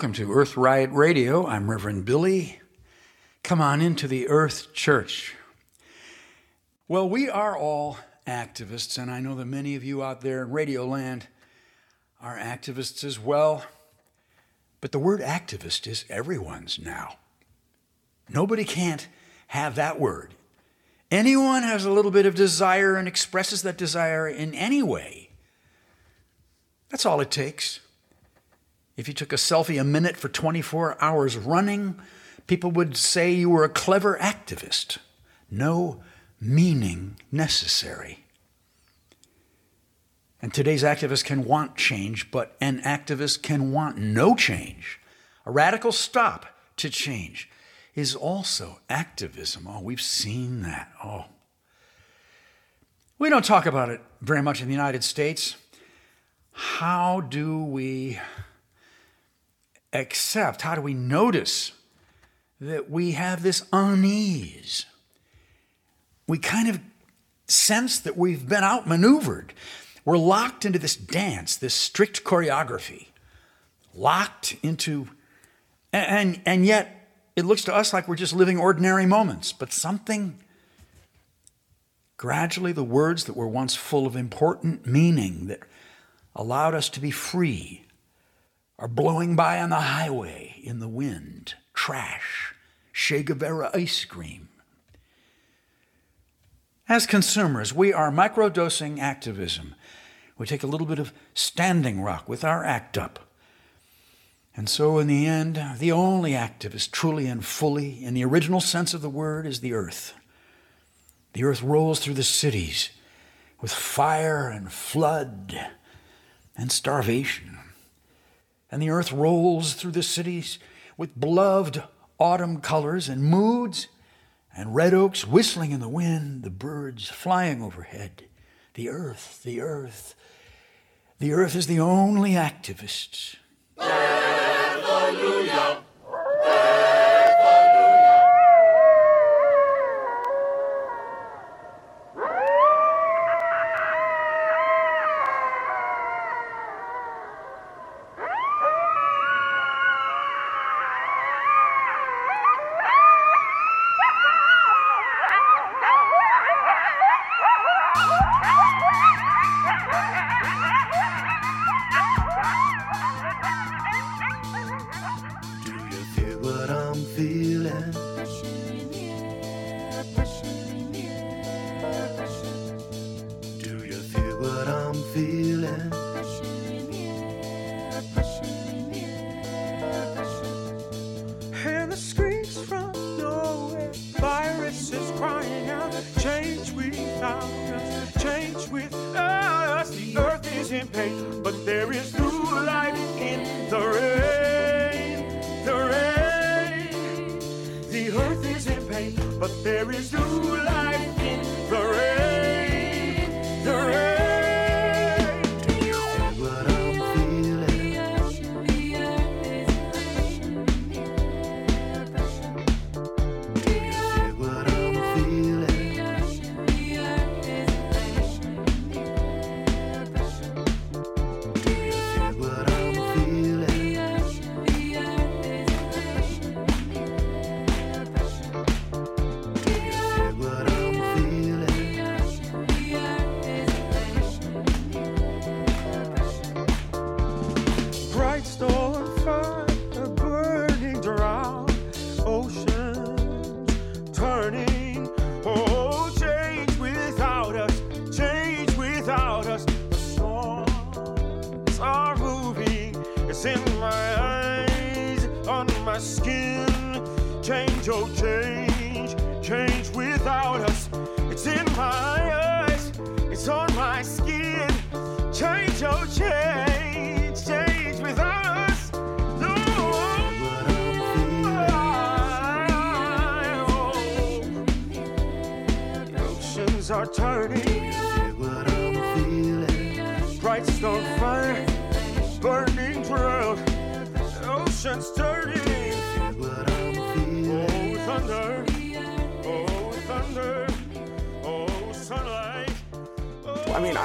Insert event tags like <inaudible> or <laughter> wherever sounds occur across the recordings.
welcome to Earth Riot Radio. I'm Reverend Billy. Come on into the Earth Church. Well, we are all activists, and I know that many of you out there in Radio Land are activists as well. But the word activist is everyone's now. Nobody can't have that word. Anyone has a little bit of desire and expresses that desire in any way. That's all it takes. If you took a selfie a minute for 24 hours running, people would say you were a clever activist. No meaning necessary. And today's activists can want change, but an activist can want no change. A radical stop to change is also activism. Oh, we've seen that. Oh. We don't talk about it very much in the United States. How do we accept, how do we notice that we have this unease? We kind of sense that we've been outmaneuvered. We're locked into this dance, this strict choreography, locked into, and, and yet it looks to us like we're just living ordinary moments, but something, gradually, the words that were once full of important meaning that allowed us to be free are blowing by on the highway in the wind. Trash, Che Guevara ice cream. As consumers, we are microdosing activism. We take a little bit of standing rock with our act up. And so, in the end, the only activist, truly and fully, in the original sense of the word, is the earth. The earth rolls through the cities with fire and flood and starvation. And the earth rolls through the cities with beloved autumn colors and moods, and red oaks whistling in the wind, the birds flying overhead. The earth, the earth, the earth is the only activist. Earthalujah.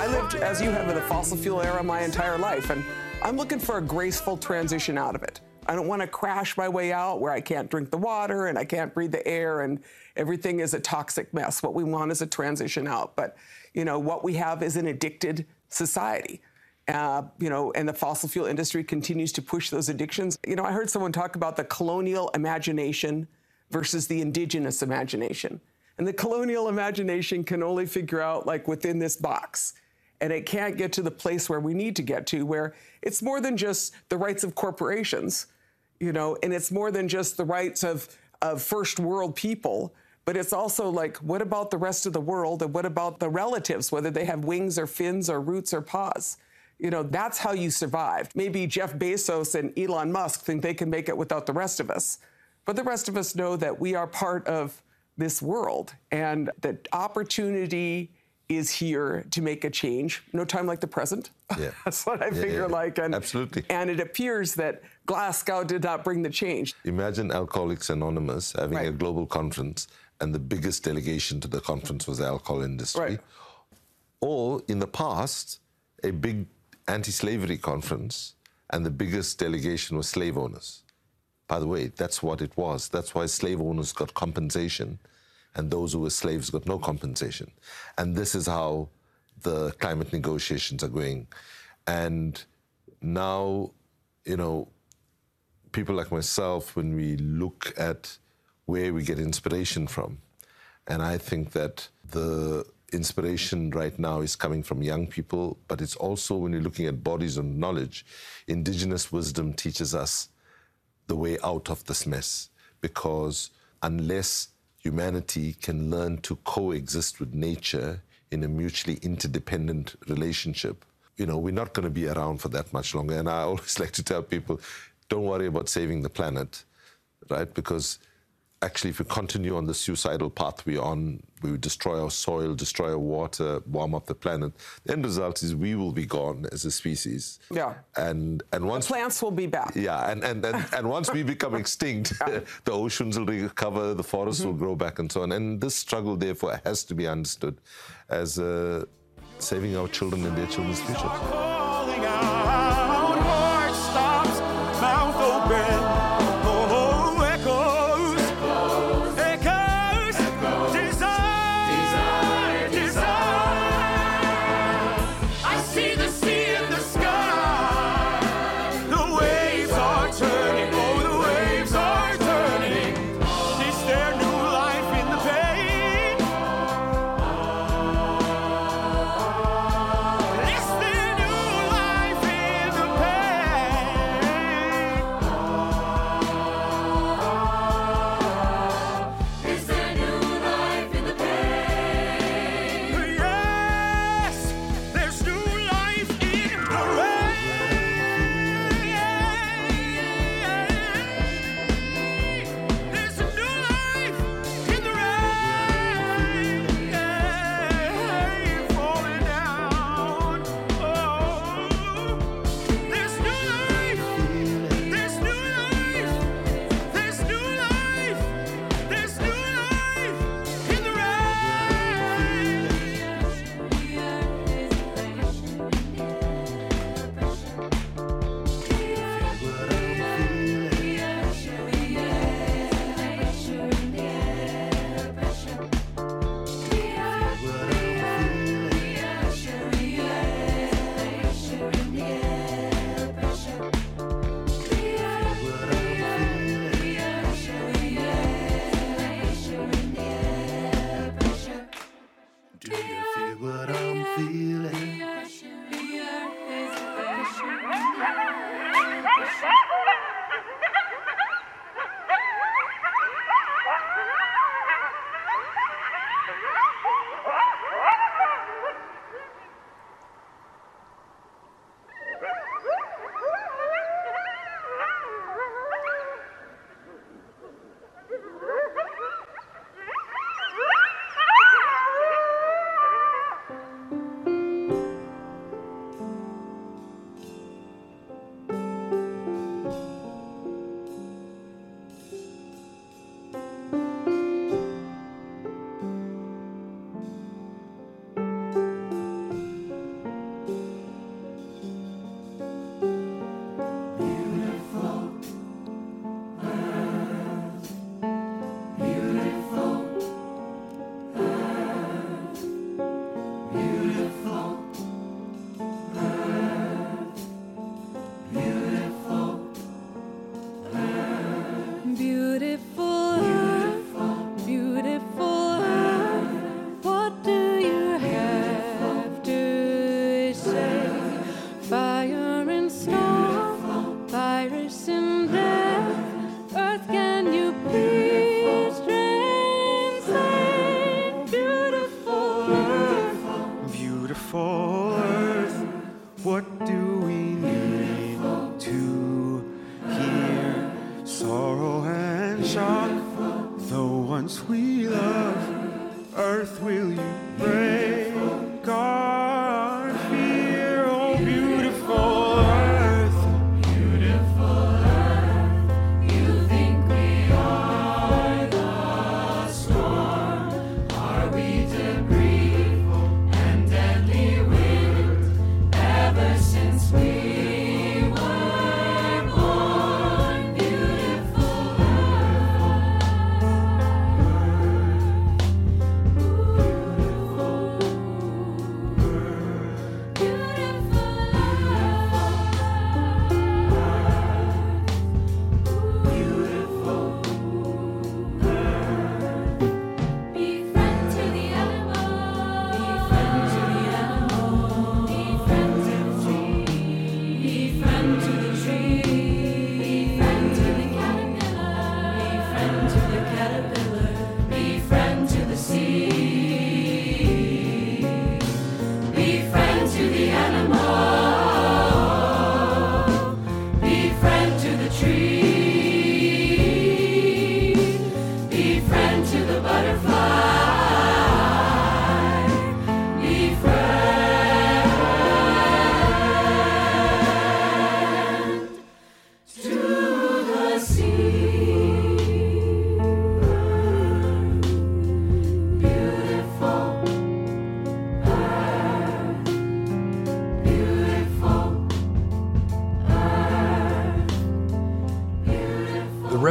As you have in the fossil fuel era my entire life, and I'm looking for a graceful transition out of it. I don't want to crash my way out where I can't drink the water and I can't breathe the air and everything is a toxic mess. What we want is a transition out. But, you know, what we have is an addicted society. Uh, you know, and the fossil fuel industry continues to push those addictions. You know, I heard someone talk about the colonial imagination versus the indigenous imagination. And the colonial imagination can only figure out, like, within this box. And it can't get to the place where we need to get to, where it's more than just the rights of corporations, you know, and it's more than just the rights of, of first world people, but it's also like, what about the rest of the world? And what about the relatives, whether they have wings or fins or roots or paws? You know, that's how you survive. Maybe Jeff Bezos and Elon Musk think they can make it without the rest of us. But the rest of us know that we are part of this world and that opportunity is here to make a change. No time like the present. Yeah. <laughs> That's what I Yeah, figure yeah, like. And, absolutely. And it appears that Glasgow did not bring the change. Imagine Alcoholics Anonymous having a global conference, and the biggest delegation to the conference was the alcohol industry. Right. Or in the past, a big anti slavery conference, and the biggest delegation was slave owners. By the way, that's what it was. That's why slave owners got compensation, and those who were slaves got no compensation. And this is how the climate negotiations are going. And now, you know, people like myself, when we look at where we get inspiration from, and I think that the inspiration right now is coming from young people, but it's also when you're looking at bodies of knowledge, indigenous wisdom teaches us the way out of this mess. Because unless humanity can learn to coexist with nature in a mutually interdependent relationship, you know, we're not going to be around for that much longer. And I <laughs> always like to tell people, don't worry about saving the planet, right? Because actually, if we continue on the suicidal path we're on, we destroy our soil, destroy our water, warm up the planet. The end result is we will be gone as a species. Yeah. And and once Plants will be back. yeah, and, and, and, <laughs> and once we become extinct, <laughs> the oceans will recover, the forests will grow back, and so on. And this struggle, therefore, has to be understood as uh, saving our children and their children's future. shock. Though once we love, earth will you.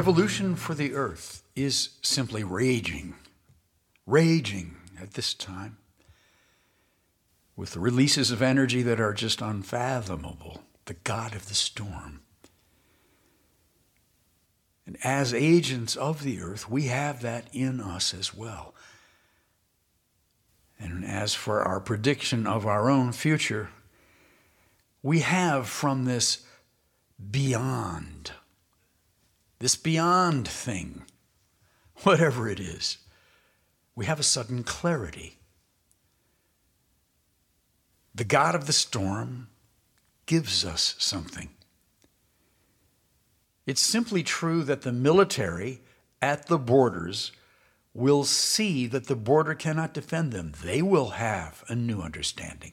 Revolution for the earth is simply raging, raging at this time with the releases of energy that are just unfathomable, the God of the storm. And as agents of the earth, we have that in us as well. And as for our prediction of our own future, we have from this beyond this beyond thing, whatever it is, we have a sudden clarity. The God of the storm gives us something. It's simply true that the military at the borders will see that the border cannot defend them. They will have a new understanding.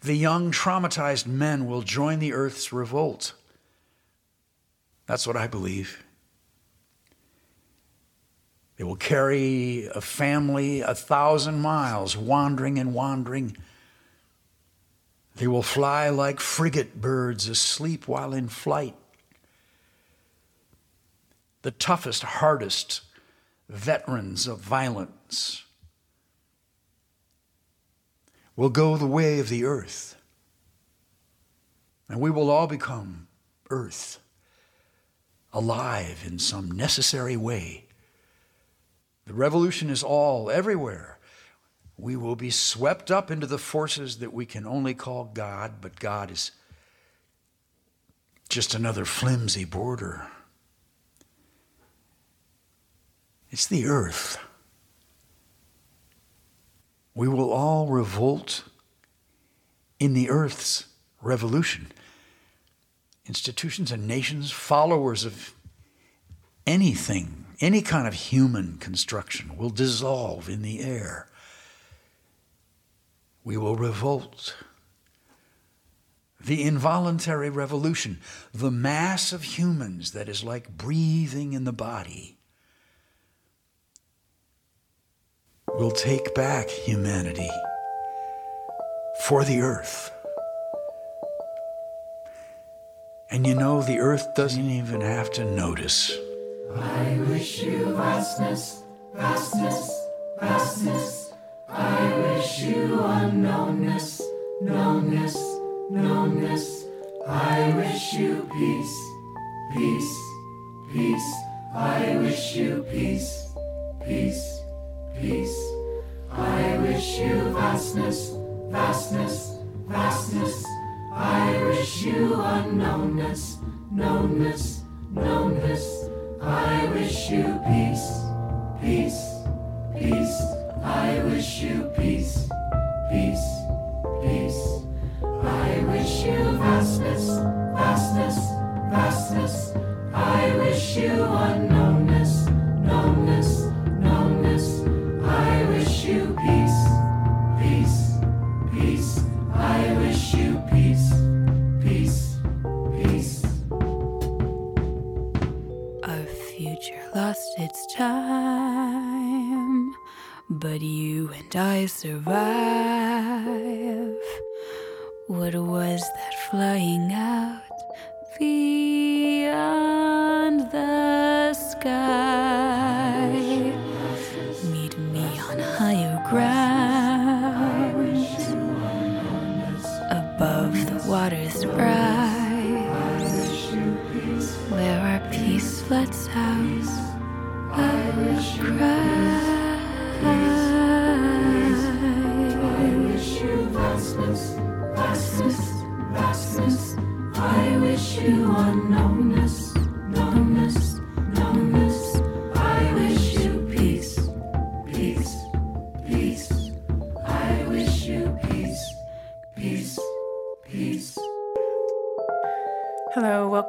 The young, traumatized men will join the earth's revolt. That's what I believe. They will carry a family a thousand miles, wandering and wandering. They will fly like frigate birds asleep while in flight. The toughest, hardest veterans of violence will go the way of the earth. And we will all become earth, alive in some necessary way. The revolution is all, everywhere. We will be swept up into the forces that we can only call God, but God is just another flimsy border. It's the earth. We will all revolt in the earth's revolution. Institutions and nations, followers of anything, any kind of human construction, will dissolve in the air. We will revolt. The involuntary revolution, the mass of humans that is like breathing in the body, will take back humanity for the earth. And you know, the earth doesn't even have to notice. I wish you vastness, vastness, vastness. I wish you unknownness, knownness, knownness. I wish you peace, peace, peace. I wish you peace, peace, peace. I wish you vastness, vastness, vastness. I wish you unknownness, knownness, knownness. I wish you peace, peace. Survive. What was that flying out beyond the sky? Meet me on higher ground, above the water's rise where our peace floods out a cry.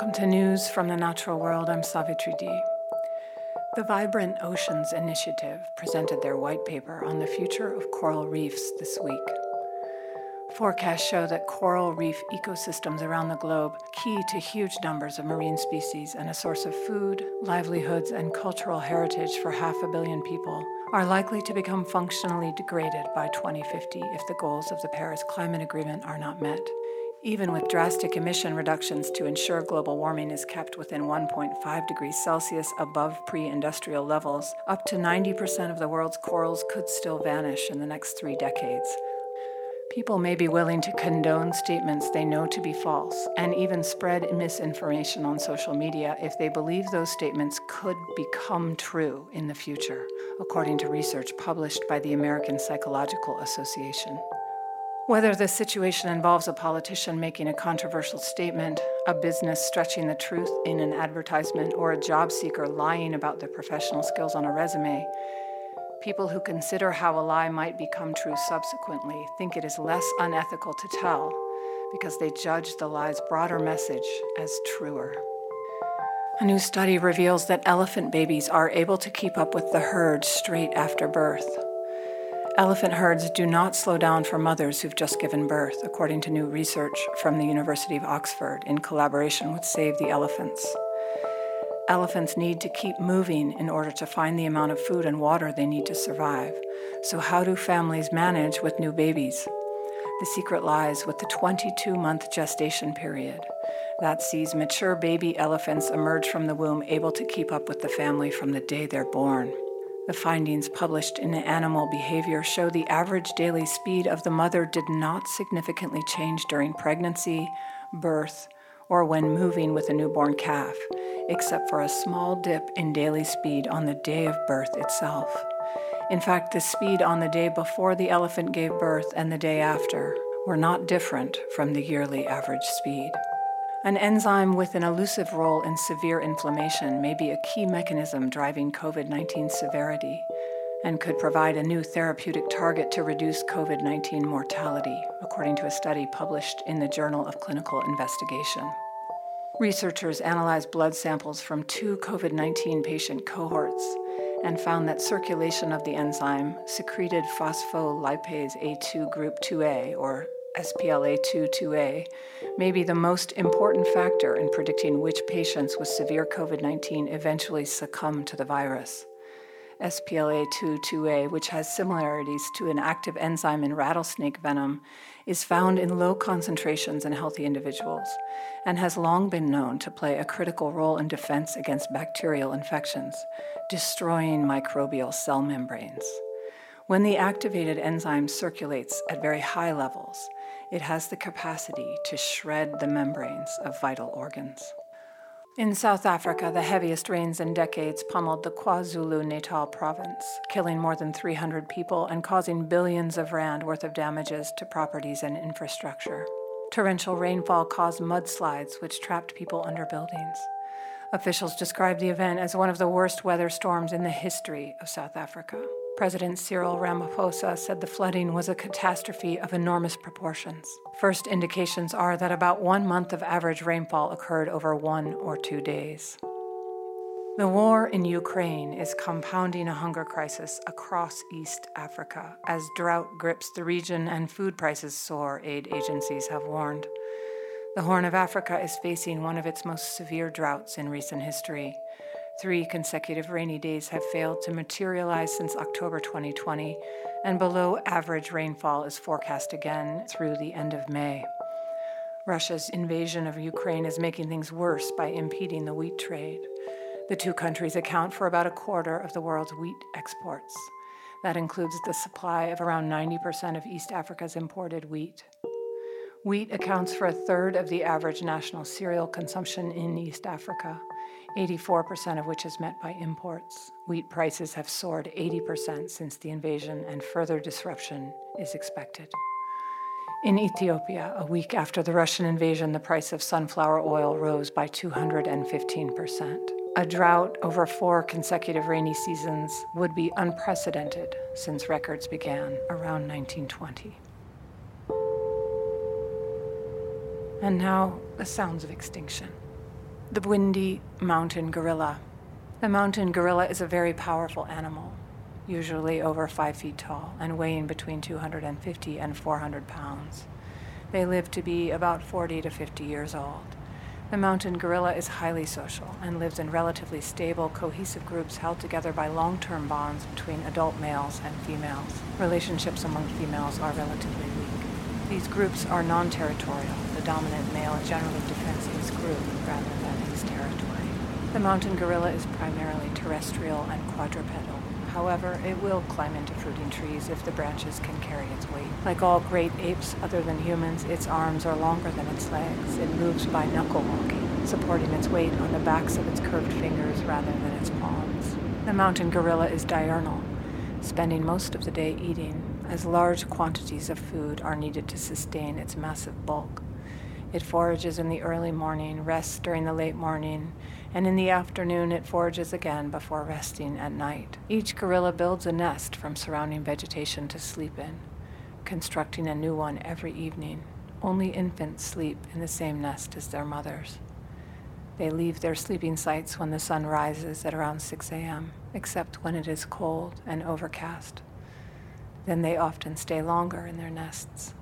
Welcome to News from the Natural World. I'm Savitri D. The Vibrant Oceans Initiative presented their white paper on the future of coral reefs this week. Forecasts show that coral reef ecosystems around the globe, key to huge numbers of marine species and a source of food, livelihoods, and cultural heritage for half a billion people, are likely to become functionally degraded by 2050 if the goals of the Paris Climate Agreement are not met. Even with drastic emission reductions to ensure global warming is kept within 1.5 degrees Celsius above pre industrial levels, up to 90% of the world's corals could still vanish in the next three decades. People may be willing to condone statements they know to be false and even spread misinformation on social media if they believe those statements could become true in the future, according to research published by the American Psychological Association. Whether the situation involves a politician making a controversial statement, a business stretching the truth in an advertisement, or a job seeker lying about their professional skills on a resume, people who consider how a lie might become true subsequently think it is less unethical to tell because they judge the lie's broader message as truer. A new study reveals that elephant babies are able to keep up with the herd straight after birth. Elephant herds do not slow down for mothers who've just given birth, according to new research from the University of Oxford in collaboration with Save the Elephants. Elephants need to keep moving in order to find the amount of food and water they need to survive. So, how do families manage with new babies? The secret lies with the 22 month gestation period. That sees mature baby elephants emerge from the womb able to keep up with the family from the day they're born. The findings published in Animal Behavior show the average daily speed of the mother did not significantly change during pregnancy, birth, or when moving with a newborn calf, except for a small dip in daily speed on the day of birth itself. In fact, the speed on the day before the elephant gave birth and the day after were not different from the yearly average speed. An enzyme with an elusive role in severe inflammation may be a key mechanism driving COVID 19 severity and could provide a new therapeutic target to reduce COVID 19 mortality, according to a study published in the Journal of Clinical Investigation. Researchers analyzed blood samples from two COVID 19 patient cohorts and found that circulation of the enzyme secreted phospholipase A2 group 2A, or SPLA2 2A, may be the most important factor in predicting which patients with severe COVID 19 eventually succumb to the virus. SPLA2 2A, which has similarities to an active enzyme in rattlesnake venom, is found in low concentrations in healthy individuals and has long been known to play a critical role in defense against bacterial infections, destroying microbial cell membranes. When the activated enzyme circulates at very high levels, it has the capacity to shred the membranes of vital organs. In South Africa, the heaviest rains in decades pummeled the KwaZulu Natal province, killing more than 300 people and causing billions of rand worth of damages to properties and infrastructure. Torrential rainfall caused mudslides, which trapped people under buildings. Officials described the event as one of the worst weather storms in the history of South Africa. President Cyril Ramaphosa said the flooding was a catastrophe of enormous proportions. First indications are that about one month of average rainfall occurred over one or two days. The war in Ukraine is compounding a hunger crisis across East Africa as drought grips the region and food prices soar, aid agencies have warned. The Horn of Africa is facing one of its most severe droughts in recent history. Three consecutive rainy days have failed to materialize since October 2020, and below average rainfall is forecast again through the end of May. Russia's invasion of Ukraine is making things worse by impeding the wheat trade. The two countries account for about a quarter of the world's wheat exports. That includes the supply of around 90% of East Africa's imported wheat. Wheat accounts for a third of the average national cereal consumption in East Africa, 84% of which is met by imports. Wheat prices have soared 80% since the invasion, and further disruption is expected. In Ethiopia, a week after the Russian invasion, the price of sunflower oil rose by 215%. A drought over four consecutive rainy seasons would be unprecedented since records began around 1920. And now, the sounds of extinction. The Bwindi mountain gorilla. The mountain gorilla is a very powerful animal, usually over five feet tall and weighing between 250 and 400 pounds. They live to be about 40 to 50 years old. The mountain gorilla is highly social and lives in relatively stable, cohesive groups held together by long term bonds between adult males and females. Relationships among females are relatively weak. These groups are non territorial. The dominant male generally defends his group rather. The mountain gorilla is primarily terrestrial and quadrupedal. However, it will climb into fruiting trees if the branches can carry its weight. Like all great apes other than humans, its arms are longer than its legs. It moves by knuckle walking, supporting its weight on the backs of its curved fingers rather than its palms. The mountain gorilla is diurnal, spending most of the day eating, as large quantities of food are needed to sustain its massive bulk. It forages in the early morning, rests during the late morning, and in the afternoon it forages again before resting at night. Each gorilla builds a nest from surrounding vegetation to sleep in, constructing a new one every evening. Only infants sleep in the same nest as their mothers. They leave their sleeping sites when the sun rises at around 6 a.m., except when it is cold and overcast. Then they often stay longer in their nests.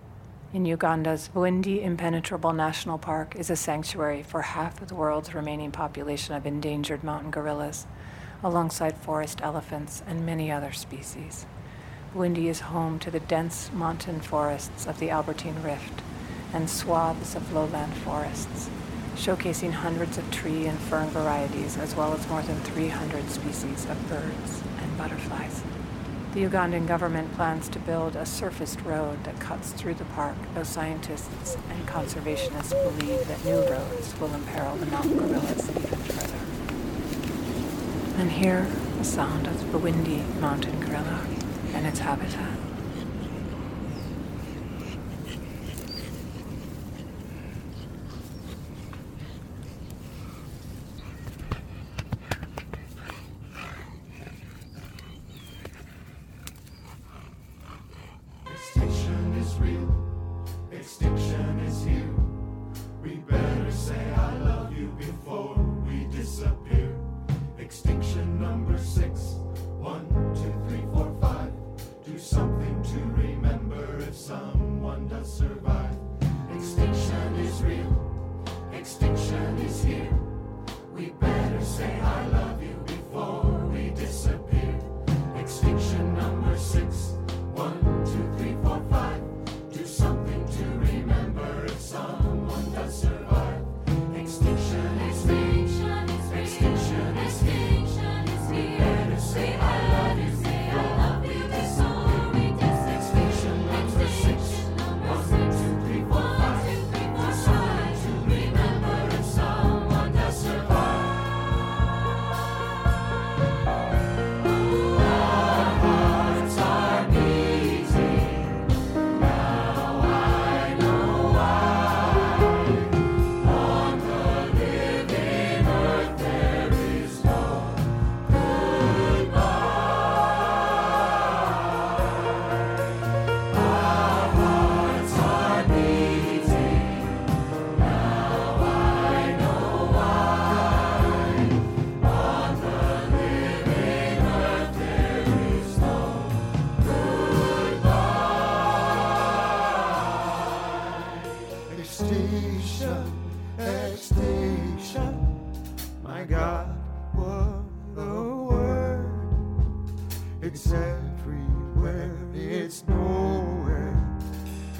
In Uganda's Bwindi Impenetrable National Park is a sanctuary for half of the world's remaining population of endangered mountain gorillas, alongside forest elephants and many other species. Bwindi is home to the dense mountain forests of the Albertine Rift and swaths of lowland forests, showcasing hundreds of tree and fern varieties as well as more than 300 species of birds and butterflies. The Ugandan government plans to build a surfaced road that cuts through the park, though scientists and conservationists believe that new roads will imperil the mountain gorillas even further. And here, the sound of the Bwindi mountain gorilla and its habitat.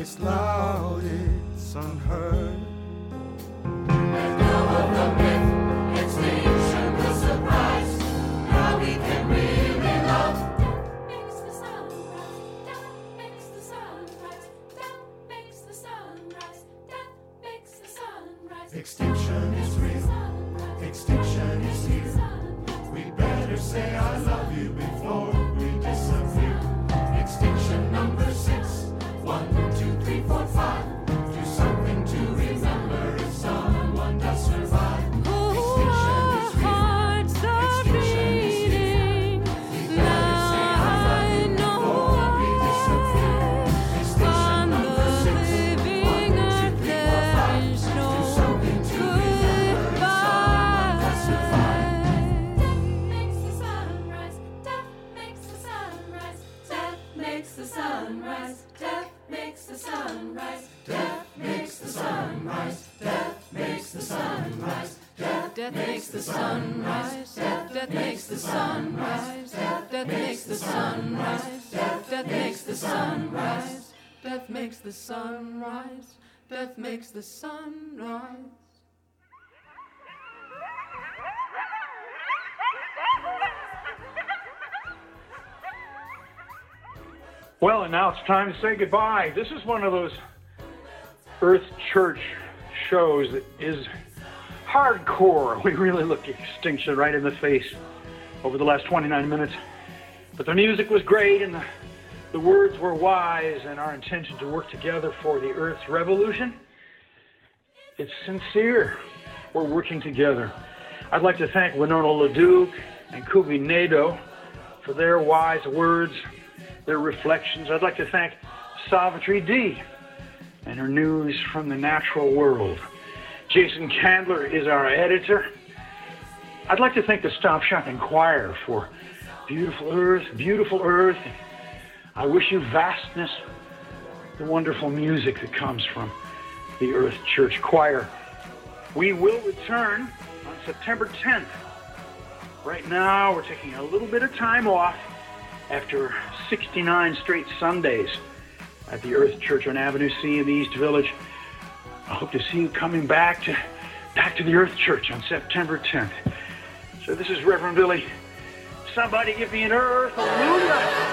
It's loud, it's unheard. Makes the sunrise. Death makes the sunrise. Death makes the sunrise. Death makes the sunrise. Death makes the sunrise. Death makes the sunrise. Death makes the sunrise. Death makes the sunrise. Death makes the sunrise. Death makes the sunrise. Well, and now it's time to say goodbye. This is one of those Earth Church shows that is hardcore. <laughs> We really look extinction right in the face over the last 29 minutes. But the music was great and the, the words were wise, and our intention to work together for the Earth's revolution. It's sincere. We're working together. I'd like to thank Winona LaDuke and Kumi Naidoo for their wise words, their reflections. I'd like to thank Savitri D and her news from the natural world. Jason Candler is our editor. I'd like to thank the Stop Shopping Choir for beautiful earth, beautiful earth. I wish you vastness, the wonderful music that comes from the Earth Church Choir. We will return on September 10th. Right now, we're taking a little bit of time off after 69 straight Sundays at the Earth Church on Avenue C in the East Village. I hope to see you coming back to back to the Earth Church on September 10th. So this is Reverend Billy. Somebody give me an Earthalujah.